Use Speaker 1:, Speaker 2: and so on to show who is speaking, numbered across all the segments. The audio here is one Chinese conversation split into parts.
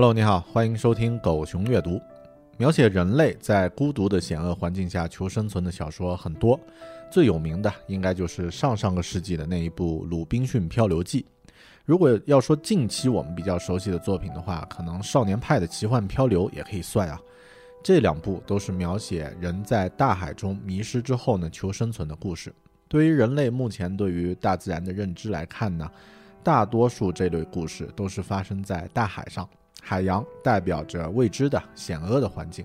Speaker 1: Hello，你好，欢迎收听狗熊阅读。描写人类在孤独的险恶环境下求生存的小说很多，最有名的应该就是上上个世纪的那一部《鲁滨逊漂流记》。如果要说近期我们比较熟悉的作品的话，可能《少年派的奇幻漂流》也可以算啊。这两部都是描写人在大海中迷失之后呢求生存的故事。对于人类目前对于大自然的认知来看呢，大多数这类故事都是发生在大海上。海洋代表着未知的险恶的环境，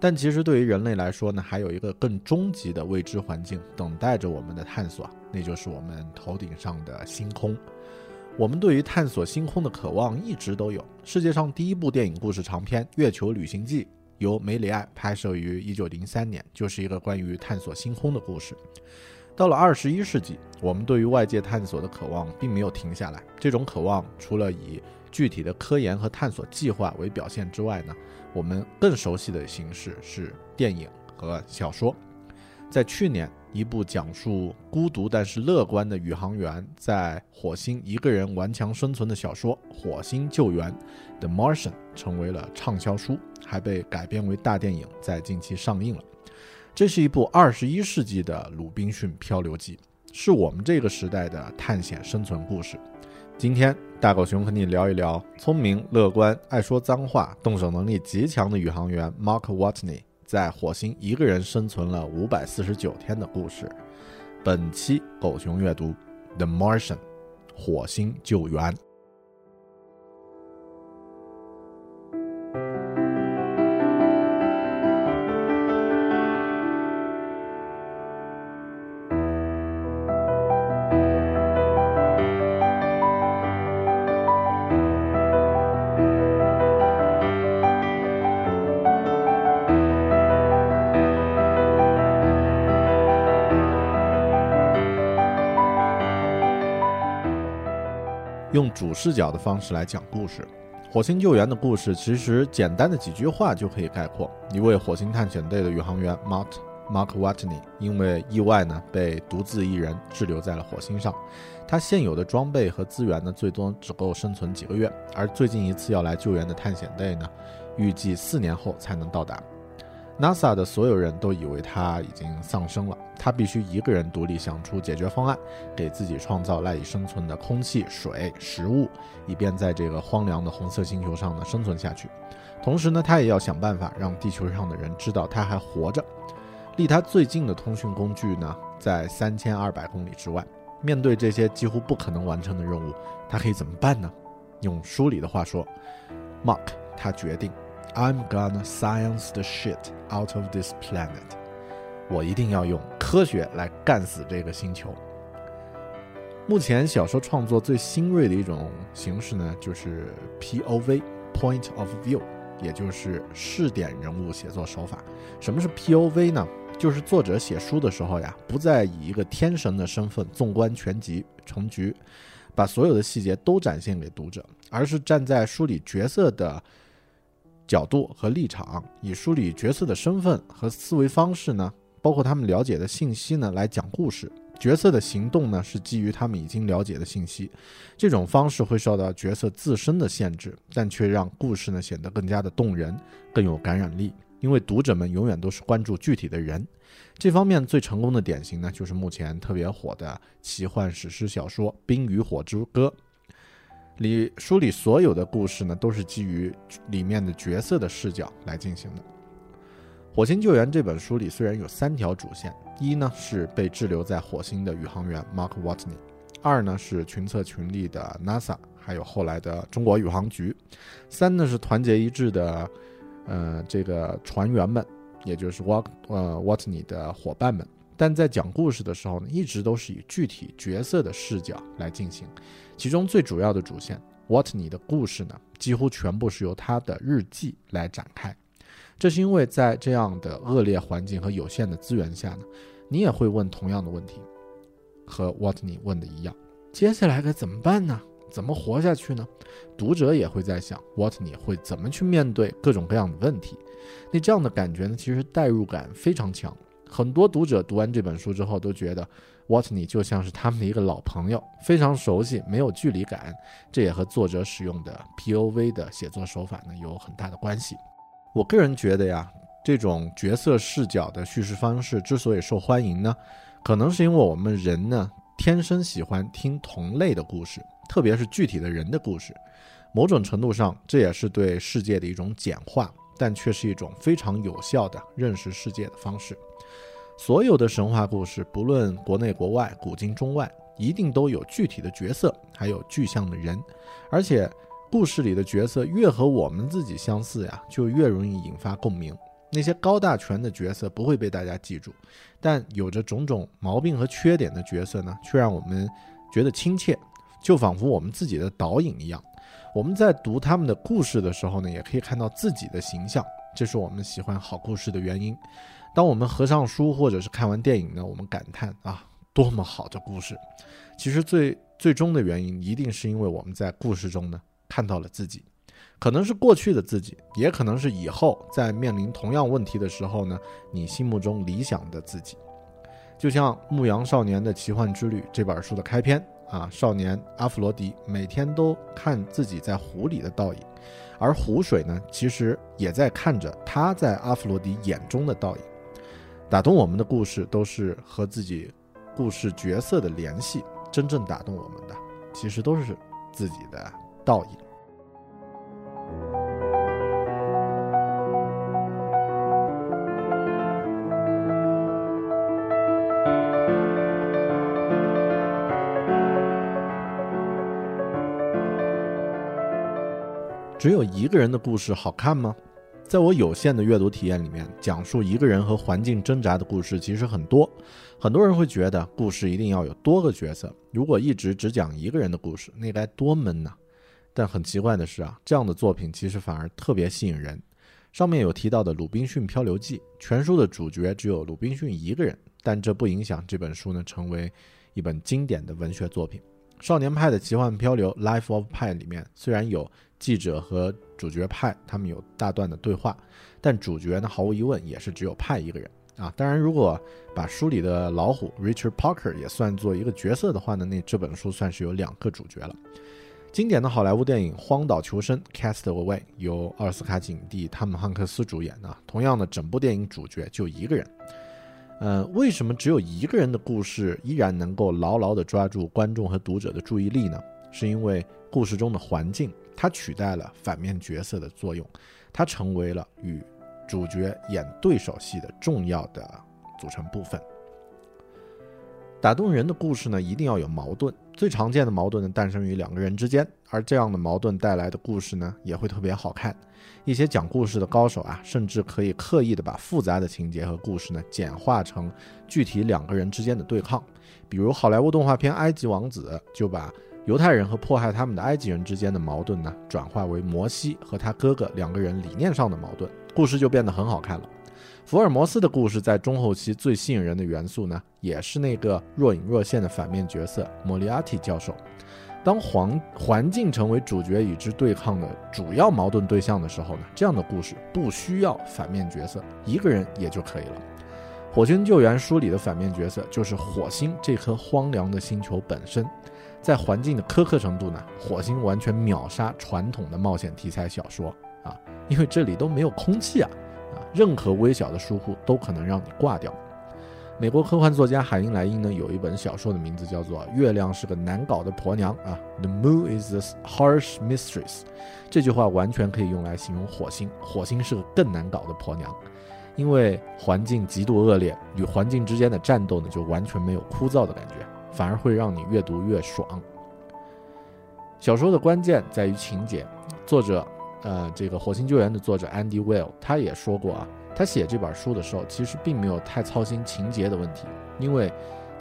Speaker 1: 但其实对于人类来说呢，还有一个更终极的未知环境等待着我们的探索，那就是我们头顶上的星空。我们对于探索星空的渴望一直都有。世界上第一部电影故事长片《月球旅行记》由梅里爱拍摄于1903年，就是一个关于探索星空的故事。到了二十一世纪，我们对于外界探索的渴望并没有停下来。这种渴望除了以具体的科研和探索计划为表现之外呢，我们更熟悉的形式是电影和小说。在去年，一部讲述孤独但是乐观的宇航员在火星一个人顽强生存的小说《火星救援》The Martian 成为了畅销书，还被改编为大电影，在近期上映了。这是一部二十一世纪的《鲁滨逊漂流记》，是我们这个时代的探险生存故事。今天，大狗熊和你聊一聊聪明、乐观、爱说脏话、动手能力极强的宇航员 Mark Watney 在火星一个人生存了五百四十九天的故事。本期狗熊阅读《The Martian》，火星救援。用主视角的方式来讲故事，火星救援的故事其实简单的几句话就可以概括：一位火星探险队的宇航员 Mark Mark Watney 因为意外呢被独自一人滞留在了火星上，他现有的装备和资源呢最多只够生存几个月，而最近一次要来救援的探险队呢，预计四年后才能到达。NASA 的所有人都以为他已经丧生了，他必须一个人独立想出解决方案，给自己创造赖以生存的空气、水、食物，以便在这个荒凉的红色星球上呢生存下去。同时呢，他也要想办法让地球上的人知道他还活着。离他最近的通讯工具呢，在三千二百公里之外。面对这些几乎不可能完成的任务，他可以怎么办呢？用书里的话说，Mark 他决定。I'm gonna science the shit out of this planet。我一定要用科学来干死这个星球。目前小说创作最新锐的一种形式呢，就是 POV（Point of View），也就是试点人物写作手法。什么是 POV 呢就是作者写书的时候呀，不再以一个天神的身份纵观全局成局，把所有的细节都展现给读者，而是站在书里角色的角度和立场，以梳理角色的身份和思维方式呢，包括他们了解的信息呢，来讲故事。角色的行动呢，是基于他们已经了解的信息。这种方式会受到角色自身的限制，但却让故事呢显得更加的动人，更有感染力。因为读者们永远都是关注具体的人。这方面最成功的典型呢，就是目前特别火的奇幻史诗小说《冰与火之歌》里，书里所有的故事呢，都是基于里面的角色的视角来进行的。《火星救援》这本书里虽然有三条主线。一呢是被滞留在火星的宇航员 Mark Watney，二呢是群策群力的 NASA，还有后来的中国宇航局，三呢是团结一致的，呃这个船员们，也就是 Wat 呃 Watney 的伙伴们。但在讲故事的时候呢，一直都是以具体角色的视角来进行，其中最主要的主线，What 你的故事呢，几乎全部是由他的日记来展开。这是因为在这样的恶劣环境和有限的资源下呢，你也会问同样的问题，和 What 你问的一样，接下来该怎么办呢？怎么活下去呢？读者也会在想 What 你会怎么去面对各种各样的问题？那这样的感觉呢，其实代入感非常强。很多读者读完这本书之后都觉得，Watney 就像是他们的一个老朋友，非常熟悉，没有距离感。这也和作者使用的 POV 的写作手法呢有很大的关系。我个人觉得呀，这种角色视角的叙事方式之所以受欢迎呢，可能是因为我们人呢天生喜欢听同类的故事，特别是具体的人的故事。某种程度上，这也是对世界的一种简化，但却是一种非常有效的认识世界的方式。所有的神话故事，不论国内国外、古今中外，一定都有具体的角色，还有具象的人，而且。故事里的角色越和我们自己相似呀，就越容易引发共鸣。那些高大全的角色不会被大家记住，但有着种种毛病和缺点的角色呢，却让我们觉得亲切，就仿佛我们自己的导引一样。我们在读他们的故事的时候呢，也可以看到自己的形象，这是我们喜欢好故事的原因。当我们合上书或者是看完电影呢，我们感叹啊，多么好的故事！其实最最终的原因，一定是因为我们在故事中呢。看到了自己，可能是过去的自己，也可能是以后在面临同样问题的时候呢，你心目中理想的自己。就像《牧羊少年的奇幻之旅》这本书的开篇啊，少年阿弗罗迪每天都看自己在湖里的倒影，而湖水呢，其实也在看着他在阿弗罗迪眼中的倒影。打动我们的故事，都是和自己故事角色的联系。真正打动我们的，其实都是自己的倒影。只有一个人的故事好看吗？在我有限的阅读体验里面，讲述一个人和环境挣扎的故事其实很多。很多人会觉得故事一定要有多个角色，如果一直只讲一个人的故事，那该多闷呐！但很奇怪的是啊，这样的作品其实反而特别吸引人。上面有提到的《鲁滨逊漂流记》，全书的主角只有鲁滨逊一个人，但这不影响这本书呢成为一本经典的文学作品。少年派的奇幻漂流《Life of Pi》里面虽然有记者和主角派他们有大段的对话，但主角呢毫无疑问也是只有派一个人啊。当然，如果把书里的老虎 Richard Parker 也算作一个角色的话呢，那这本书算是有两个主角了。经典的好莱坞电影《荒岛求生》（Cast Away） 由奥斯卡影帝汤姆汉克斯主演啊，同样的整部电影主角就一个人。呃，为什么只有一个人的故事依然能够牢牢地抓住观众和读者的注意力呢？是因为故事中的环境，它取代了反面角色的作用，它成为了与主角演对手戏的重要的组成部分。打动人的故事呢，一定要有矛盾。最常见的矛盾呢，诞生于两个人之间，而这样的矛盾带来的故事呢，也会特别好看。一些讲故事的高手啊，甚至可以刻意的把复杂的情节和故事呢，简化成具体两个人之间的对抗。比如好莱坞动画片《埃及王子》，就把犹太人和迫害他们的埃及人之间的矛盾呢，转化为摩西和他哥哥两个人理念上的矛盾，故事就变得很好看了。福尔摩斯的故事在中后期最吸引人的元素呢，也是那个若隐若现的反面角色莫里亚蒂教授。当环环境成为主角与之对抗的主要矛盾对象的时候呢，这样的故事不需要反面角色，一个人也就可以了。《火星救援》书里的反面角色就是火星这颗荒凉的星球本身，在环境的苛刻程度呢，火星完全秒杀传统的冒险题材小说啊，因为这里都没有空气啊。任何微小的疏忽都可能让你挂掉。美国科幻作家海因莱因呢有一本小说的名字叫做《月亮是个难搞的婆娘》啊，The moon is a harsh mistress。这句话完全可以用来形容火星，火星是个更难搞的婆娘，因为环境极度恶劣，与环境之间的战斗呢就完全没有枯燥的感觉，反而会让你越读越爽。小说的关键在于情节，作者。呃，这个《火星救援》的作者 Andy Weil 他也说过啊，他写这本书的时候，其实并没有太操心情节的问题，因为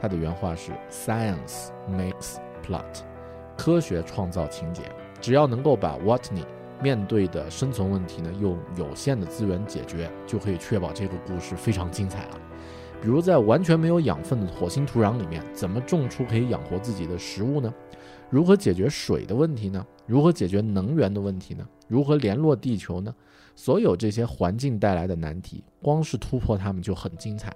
Speaker 1: 他的原话是 “Science makes plot”，科学创造情节，只要能够把 Watney 面对的生存问题呢，用有限的资源解决，就可以确保这个故事非常精彩了。比如在完全没有养分的火星土壤里面，怎么种出可以养活自己的食物呢？如何解决水的问题呢？如何解决能源的问题呢？如何联络地球呢？所有这些环境带来的难题，光是突破它们就很精彩。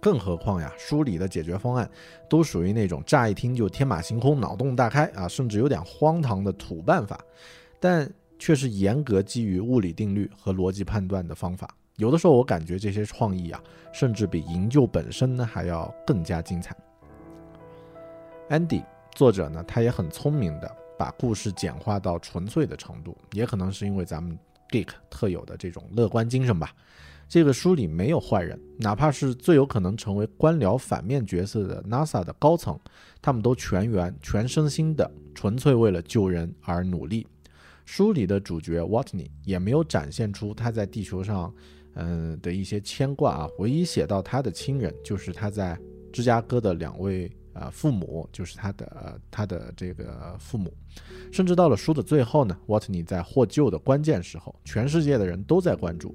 Speaker 1: 更何况呀，书里的解决方案都属于那种乍一听就天马行空、脑洞大开啊，甚至有点荒唐的土办法，但却是严格基于物理定律和逻辑判断的方法。有的时候我感觉这些创意啊，甚至比营救本身呢还要更加精彩。Andy。作者呢，他也很聪明的把故事简化到纯粹的程度，也可能是因为咱们 geek 特有的这种乐观精神吧。这个书里没有坏人，哪怕是最有可能成为官僚反面角色的 NASA 的高层，他们都全员全身心的纯粹为了救人而努力。书里的主角 Watney 也没有展现出他在地球上，嗯的一些牵挂啊。唯一写到他的亲人，就是他在芝加哥的两位。啊，父母就是他的他的这个父母，甚至到了书的最后呢，沃特尼在获救的关键时候，全世界的人都在关注，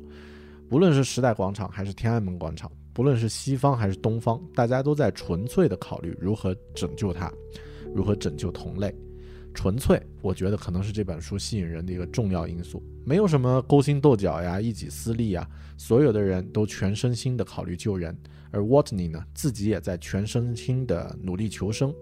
Speaker 1: 无论是时代广场还是天安门广场，不论是西方还是东方，大家都在纯粹的考虑如何拯救他，如何拯救同类。纯粹，我觉得可能是这本书吸引人的一个重要因素，没有什么勾心斗角呀、一己私利啊，所有的人都全身心的考虑救人。而 Watney 呢，自己也在全身心的努力求生，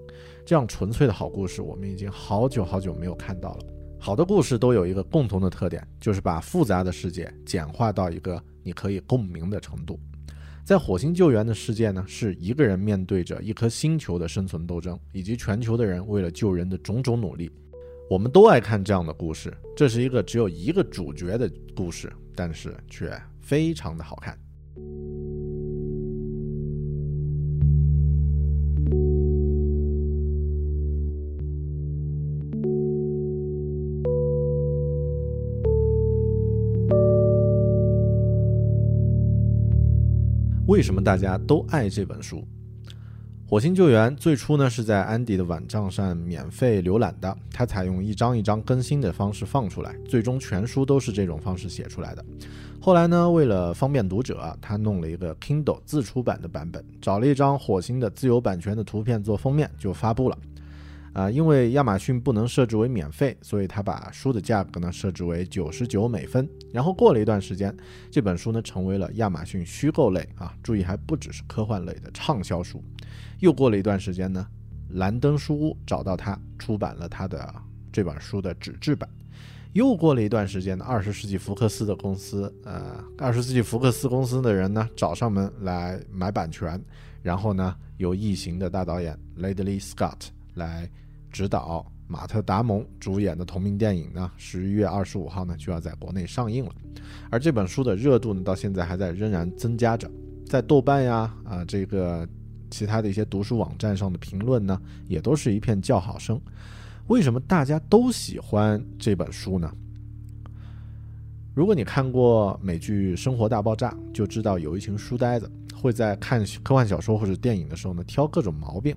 Speaker 1: 这样纯粹的好故事，我们已经好久好久没有看到了。好的故事都有一个共同的特点，就是把复杂的世界简化到一个你可以共鸣的程度。在火星救援的世界呢，是一个人面对着一颗星球的生存斗争，以及全球的人为了救人的种种努力。我们都爱看这样的故事，这是一个只有一个主角的故事，但是却非常的好看。什么大家都爱这本书？《火星救援》最初呢是在安迪的网站上免费浏览的，他采用一张一张更新的方式放出来，最终全书都是这种方式写出来的。后来呢，为了方便读者，他弄了一个 Kindle 自出版的版本，找了一张火星的自由版权的图片做封面就发布了。啊，因为亚马逊不能设置为免费，所以他把书的价格呢设置为九十九美分。然后过了一段时间，这本书呢成为了亚马逊虚构类啊，注意还不只是科幻类的畅销书。又过了一段时间呢，兰登书屋找到他出版了他的这本书的纸质版。又过了一段时间呢，二十世纪福克斯的公司，呃，二十世纪福克斯公司的人呢找上门来买版权，然后呢由异形的大导演 Ladley Scott 来。指导马特·达蒙主演的同名电影呢，十一月二十五号呢就要在国内上映了。而这本书的热度呢，到现在还在仍然增加着，在豆瓣呀啊这个其他的一些读书网站上的评论呢，也都是一片叫好声。为什么大家都喜欢这本书呢？如果你看过美剧《生活大爆炸》，就知道有一群书呆子会在看科幻小说或者电影的时候呢，挑各种毛病。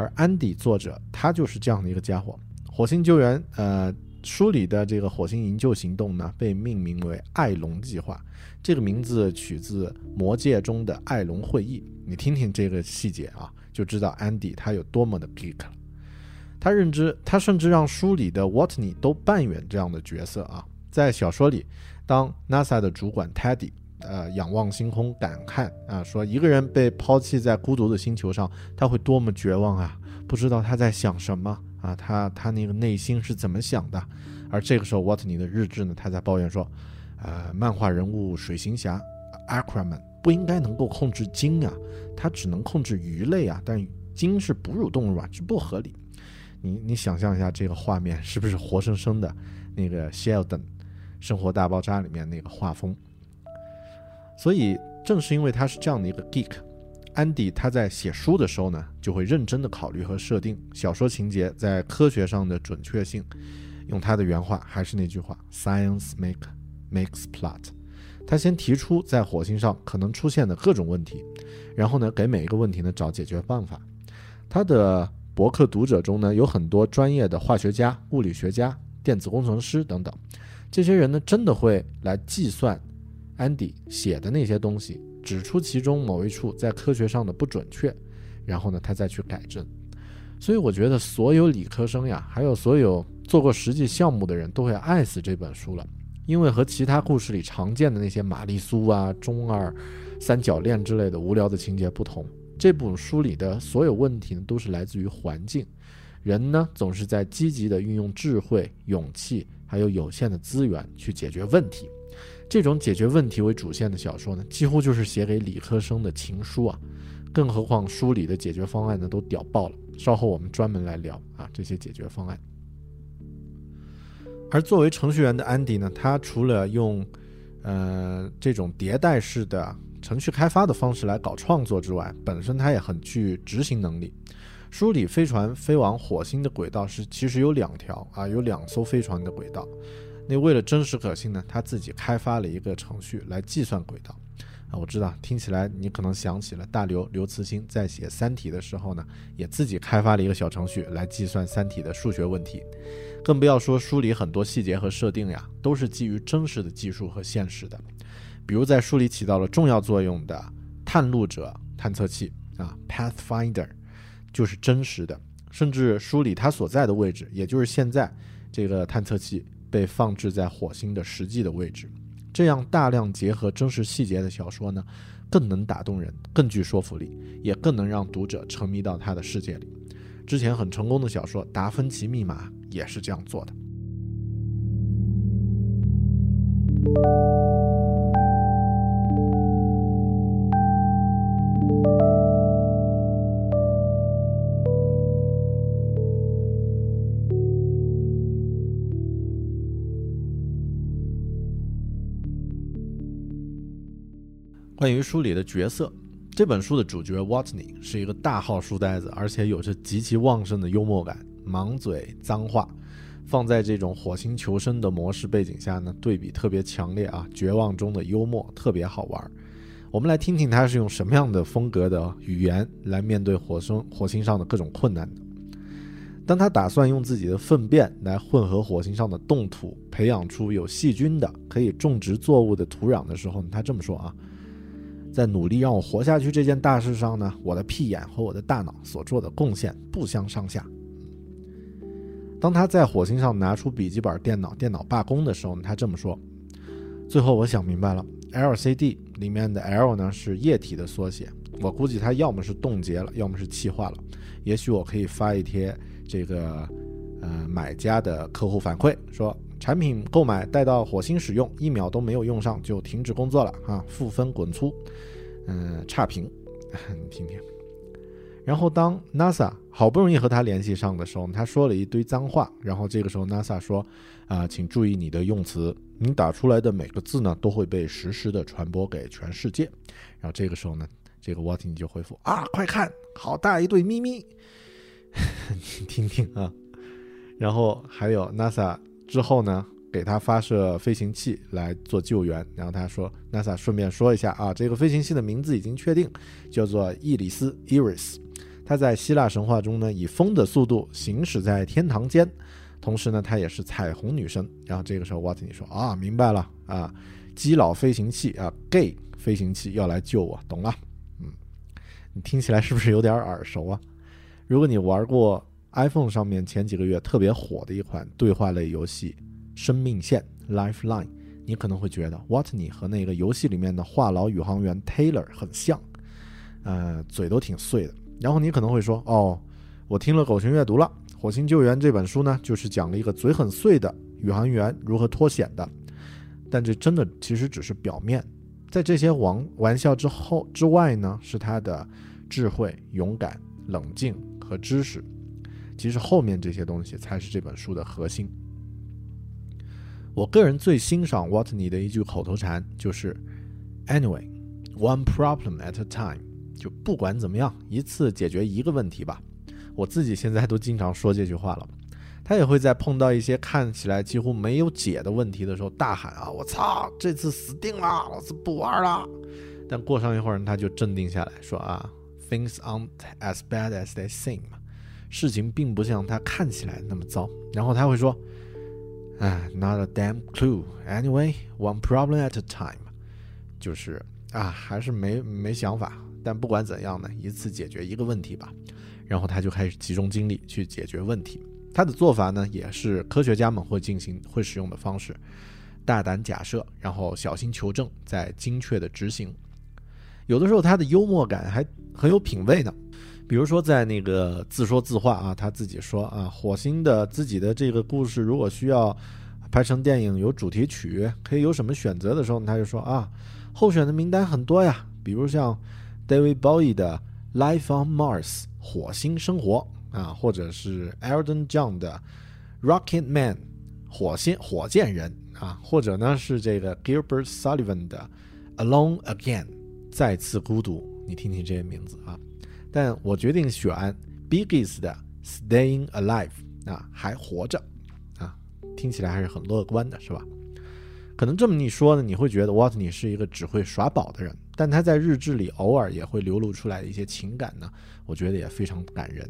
Speaker 1: 而安迪作者他就是这样的一个家伙，《火星救援》呃书里的这个火星营救行动呢，被命名为“艾隆计划”，这个名字取自《魔戒》中的艾隆会议。你听听这个细节啊，就知道安迪他有多么的 geek 了。他认知，他甚至让书里的 Watney 都扮演这样的角色啊。在小说里，当 NASA 的主管 Teddy 呃仰望星空感叹啊，说一个人被抛弃在孤独的星球上，他会多么绝望啊！不知道他在想什么啊，他他那个内心是怎么想的？而这个时候，Watney 的日志呢，他在抱怨说，呃，漫画人物水行侠 Aquaman 不应该能够控制鲸啊，他只能控制鱼类啊，但鲸是哺乳动物啊，这不合理。你你想象一下这个画面，是不是活生生的那个 Sheldon？生活大爆炸里面那个画风，所以正是因为他是这样的一个 geek，安迪他在写书的时候呢，就会认真的考虑和设定小说情节在科学上的准确性。用他的原话，还是那句话：“Science make makes plot。”他先提出在火星上可能出现的各种问题，然后呢，给每一个问题呢找解决办法。他的博客读者中呢，有很多专业的化学家、物理学家、电子工程师等等。这些人呢，真的会来计算安迪写的那些东西，指出其中某一处在科学上的不准确，然后呢，他再去改正。所以我觉得所有理科生呀，还有所有做过实际项目的人都会爱死这本书了，因为和其他故事里常见的那些玛丽苏啊、中二、三角恋之类的无聊的情节不同，这本书里的所有问题呢，都是来自于环境。人呢，总是在积极的运用智慧、勇气。还有有限的资源去解决问题，这种解决问题为主线的小说呢，几乎就是写给理科生的情书啊！更何况书里的解决方案呢，都屌爆了。稍后我们专门来聊啊这些解决方案。而作为程序员的安迪呢，他除了用呃这种迭代式的程序开发的方式来搞创作之外，本身他也很具执行能力。书里飞船飞往火星的轨道是其实有两条啊，有两艘飞船的轨道。那为了真实可信呢，他自己开发了一个程序来计算轨道。啊，我知道听起来你可能想起了大刘刘慈欣在写《三体》的时候呢，也自己开发了一个小程序来计算《三体》的数学问题。更不要说书里很多细节和设定呀，都是基于真实的技术和现实的。比如在书里起到了重要作用的探路者探测器啊，Pathfinder。就是真实的，甚至书里它所在的位置，也就是现在这个探测器被放置在火星的实际的位置。这样大量结合真实细节的小说呢，更能打动人，更具说服力，也更能让读者沉迷到他的世界里。之前很成功的小说《达芬奇密码》也是这样做的。关于书里的角色，这本书的主角 Watney 是一个大号书呆子，而且有着极其旺盛的幽默感，满嘴脏话。放在这种火星求生的模式背景下呢，对比特别强烈啊！绝望中的幽默特别好玩。我们来听听他是用什么样的风格的语言来面对火星火星上的各种困难的。当他打算用自己的粪便来混合火星上的冻土，培养出有细菌的可以种植作物的土壤的时候，他这么说啊。在努力让我活下去这件大事上呢，我的屁眼和我的大脑所做的贡献不相上下。当他在火星上拿出笔记本电脑，电脑罢工的时候，他这么说：“最后我想明白了，LCD 里面的 L 呢是液体的缩写，我估计它要么是冻结了，要么是气化了。也许我可以发一贴这个呃买家的客户反馈说。”产品购买带到火星使用，一秒都没有用上就停止工作了啊！负分滚粗，嗯，差评，你听听。然后当 NASA 好不容易和他联系上的时候，他说了一堆脏话。然后这个时候 NASA 说：“啊，请注意你的用词，你打出来的每个字呢都会被实时的传播给全世界。”然后这个时候呢，这个 Watney 就回复：“啊，快看，好大一对咪咪，你听听啊。”然后还有 NASA。之后呢，给他发射飞行器来做救援。然后他说，NASA 顺便说一下啊，这个飞行器的名字已经确定，叫做伊里斯 （Iris）。它在希腊神话中呢，以风的速度行驶在天堂间，同时呢，她也是彩虹女神。然后这个时候，瓦特尼说：“啊，明白了啊，基佬飞行器啊，gay 飞行器要来救我，懂了。”嗯，你听起来是不是有点耳熟啊？如果你玩过 iPhone 上面前几个月特别火的一款对话类游戏《生命线》（Lifeline），你可能会觉得，What 你和那个游戏里面的话痨宇航员 Taylor 很像，呃，嘴都挺碎的。然后你可能会说：“哦，我听了狗熊阅读了。”《火星救援》这本书呢，就是讲了一个嘴很碎的宇航员如何脱险的，但这真的其实只是表面，在这些玩玩笑之后之外呢，是他的智慧、勇敢、冷静和知识。其实后面这些东西才是这本书的核心。我个人最欣赏 Watney 的一句口头禅就是 “Anyway, one problem at a time”，就不管怎么样，一次解决一个问题吧。我自己现在都经常说这句话了，他也会在碰到一些看起来几乎没有解的问题的时候大喊啊！我操，这次死定了，老子不玩了。但过上一会儿，他就镇定下来说啊，Things aren't as bad as they seem，事情并不像他看起来那么糟。然后他会说，哎，Not a damn clue. Anyway, one problem at a time，就是啊，还是没没想法。但不管怎样呢，一次解决一个问题吧。然后他就开始集中精力去解决问题。他的做法呢，也是科学家们会进行会使用的方式：大胆假设，然后小心求证，再精确的执行。有的时候他的幽默感还很有品位呢。比如说在那个自说自话啊，他自己说啊，火星的自己的这个故事如果需要拍成电影，有主题曲，可以有什么选择的时候，他就说啊，候选的名单很多呀，比如像 David Bowie 的《Life on Mars》。火星生活啊，或者是 Elton John 的 Rocket Man，火星火箭人啊，或者呢是这个 Gilbert Sullivan 的 Alone Again，再次孤独。你听听这些名字啊，但我决定选 Biggs 的 Staying Alive 啊，还活着啊，听起来还是很乐观的，是吧？可能这么一说呢，你会觉得 Watney 是一个只会耍宝的人，但他在日志里偶尔也会流露出来的一些情感呢，我觉得也非常感人。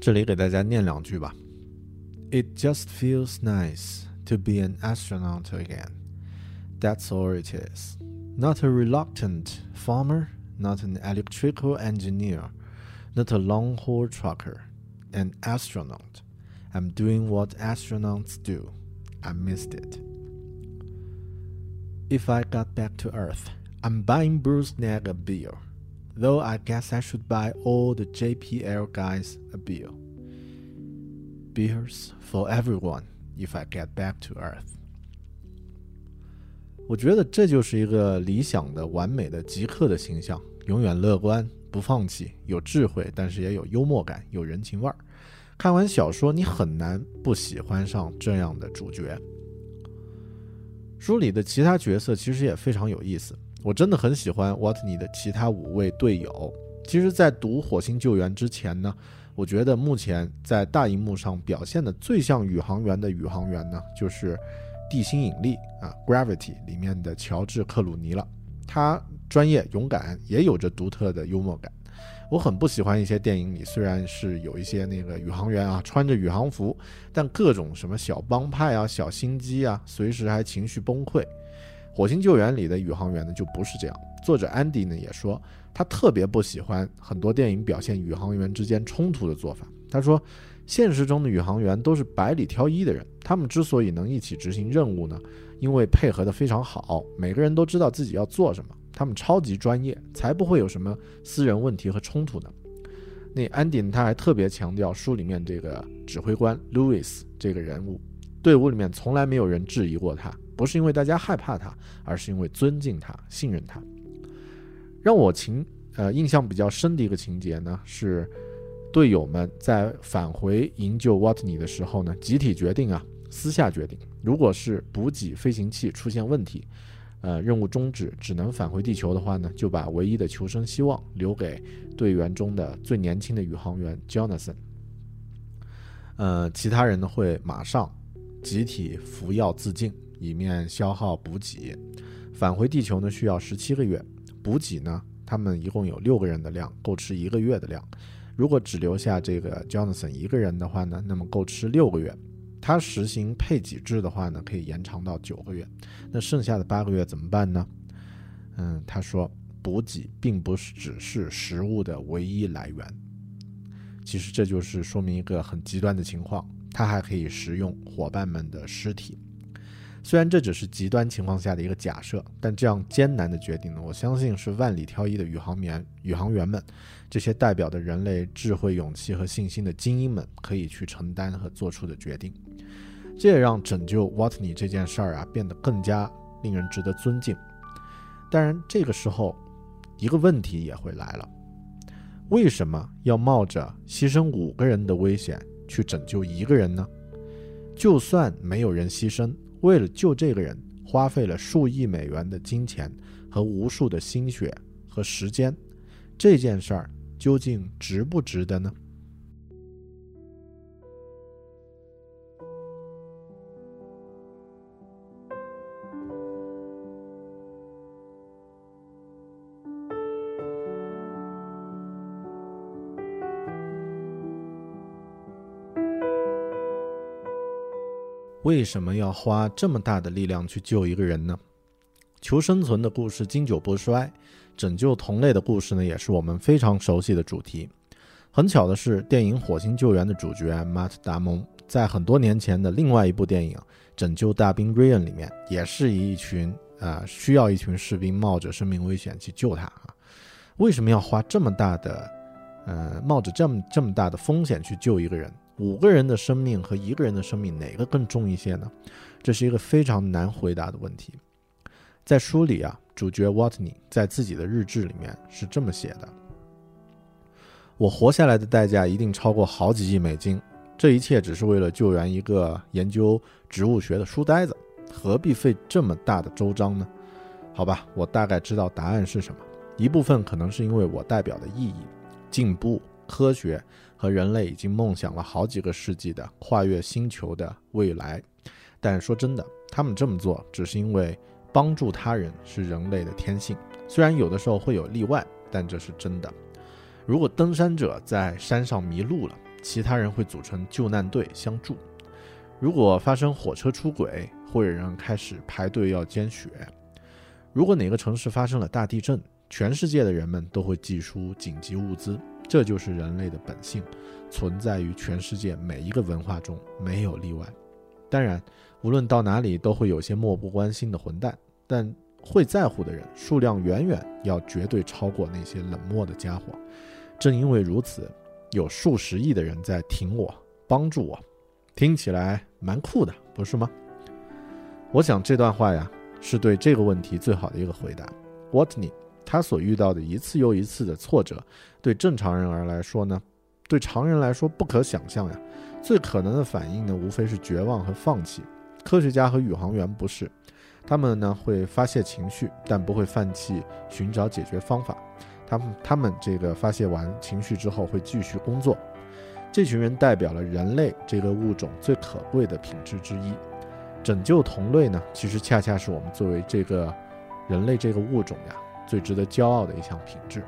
Speaker 1: 这里给大家念两句吧。It just feels nice to be an astronaut again. That's all it is. Not a reluctant farmer, not an electrical engineer, not a long haul trucker, an astronaut. I'm doing what astronauts do. I missed it. If I got back to Earth, I'm buying Bruce Nag a beer. Though I guess I should buy all the JPL guys a beer. Beers for everyone if I get back to Earth. 我觉得这就是一个理想的、完美的极客的形象，永远乐观， 不放弃，有智慧，但是也有幽默感，有人情味儿。看完小说，你很难不喜欢上这样的主角。书里的其他角色其实也非常有意思，我真的很喜欢沃特尼的其他五位队友。其实，在读《火星救援》之前呢，我觉得目前在大荧幕上表现的最像宇航员的宇航员呢，就是《地心引力》啊，《Gravity》里面的乔治·克鲁尼了。他专业、勇敢，也有着独特的幽默感。我很不喜欢一些电影里，虽然是有一些那个宇航员啊穿着宇航服，但各种什么小帮派啊、小心机啊，随时还情绪崩溃。《火星救援》里的宇航员呢就不是这样。作者安迪呢也说，他特别不喜欢很多电影表现宇航员之间冲突的做法。他说，现实中的宇航员都是百里挑一的人，他们之所以能一起执行任务呢，因为配合的非常好，每个人都知道自己要做什么。他们超级专业，才不会有什么私人问题和冲突呢。那安迪他还特别强调书里面这个指挥官 Louis 这个人物，队伍里面从来没有人质疑过他，不是因为大家害怕他，而是因为尊敬他、信任他。让我情呃印象比较深的一个情节呢，是队友们在返回营救 Watney 的时候呢，集体决定啊，私下决定，如果是补给飞行器出现问题。呃，任务终止，只能返回地球的话呢，就把唯一的求生希望留给队员中的最年轻的宇航员 Jonathan。呃，其他人呢会马上集体服药自尽，以免消耗补给。返回地球呢需要十七个月，补给呢他们一共有六个人的量，够吃一个月的量。如果只留下这个 Jonathan 一个人的话呢，那么够吃六个月。它实行配给制的话呢，可以延长到九个月。那剩下的八个月怎么办呢？嗯，他说，补给并不是只是食物的唯一来源。其实这就是说明一个很极端的情况，它还可以食用伙伴们的尸体。虽然这只是极端情况下的一个假设，但这样艰难的决定呢，我相信是万里挑一的宇航员、宇航员们，这些代表的人类智慧、勇气和信心的精英们可以去承担和做出的决定。这也让拯救 Watney 这件事儿啊变得更加令人值得尊敬。当然，这个时候一个问题也会来了：为什么要冒着牺牲五个人的危险去拯救一个人呢？就算没有人牺牲。为了救这个人，花费了数亿美元的金钱和无数的心血和时间，这件事儿究竟值不值得呢？为什么要花这么大的力量去救一个人呢？求生存的故事经久不衰，拯救同类的故事呢，也是我们非常熟悉的主题。很巧的是，电影《火星救援》的主角马特·达蒙，在很多年前的另外一部电影《拯救大兵瑞恩》里面，也是一群啊需要一群士兵冒着生命危险去救他啊。为什么要花这么大的，呃，冒着这么这么大的风险去救一个人？五个人的生命和一个人的生命哪个更重一些呢？这是一个非常难回答的问题。在书里啊，主角 Watney 在自己的日志里面是这么写的：“我活下来的代价一定超过好几亿美金，这一切只是为了救援一个研究植物学的书呆子，何必费这么大的周章呢？”好吧，我大概知道答案是什么。一部分可能是因为我代表的意义、进步、科学。和人类已经梦想了好几个世纪的跨越星球的未来，但说真的，他们这么做只是因为帮助他人是人类的天性。虽然有的时候会有例外，但这是真的。如果登山者在山上迷路了，其他人会组成救难队相助；如果发生火车出轨，会有人开始排队要捐血；如果哪个城市发生了大地震，全世界的人们都会寄出紧急物资。这就是人类的本性，存在于全世界每一个文化中，没有例外。当然，无论到哪里，都会有些漠不关心的混蛋，但会在乎的人数量远远要绝对超过那些冷漠的家伙。正因为如此，有数十亿的人在挺我、帮助我，听起来蛮酷的，不是吗？我想这段话呀，是对这个问题最好的一个回答。What 你。他所遇到的一次又一次的挫折，对正常人而来说呢，对常人来说不可想象呀。最可能的反应呢，无非是绝望和放弃。科学家和宇航员不是，他们呢会发泄情绪，但不会放弃寻找解决方法。他们他们这个发泄完情绪之后会继续工作。这群人代表了人类这个物种最可贵的品质之一。拯救同类呢，其实恰恰是我们作为这个人类这个物种呀。最值得骄傲的一项品质。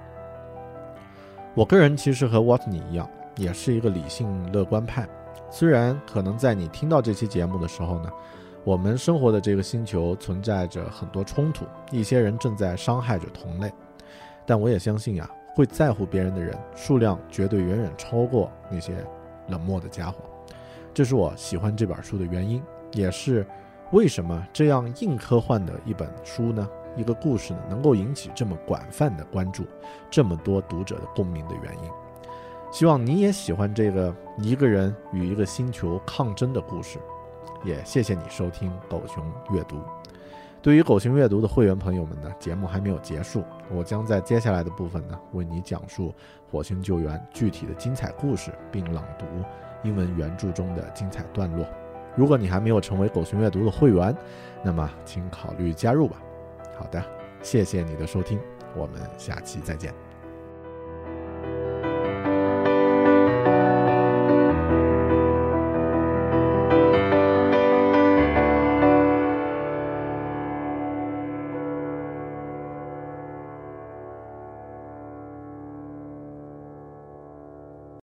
Speaker 1: 我个人其实和 Watney 一样，也是一个理性乐观派。虽然可能在你听到这期节目的时候呢，我们生活的这个星球存在着很多冲突，一些人正在伤害着同类，但我也相信呀，会在乎别人的人数量绝对远远超过那些冷漠的家伙。这是我喜欢这本书的原因，也是为什么这样硬科幻的一本书呢？一个故事呢，能够引起这么广泛的关注，这么多读者的共鸣的原因。希望你也喜欢这个一个人与一个星球抗争的故事。也谢谢你收听狗熊阅读。对于狗熊阅读的会员朋友们呢，节目还没有结束，我将在接下来的部分呢，为你讲述火星救援具体的精彩故事，并朗读英文原著中的精彩段落。如果你还没有成为狗熊阅读的会员，那么请考虑加入吧。好的，谢谢你的收听，我们下期再见。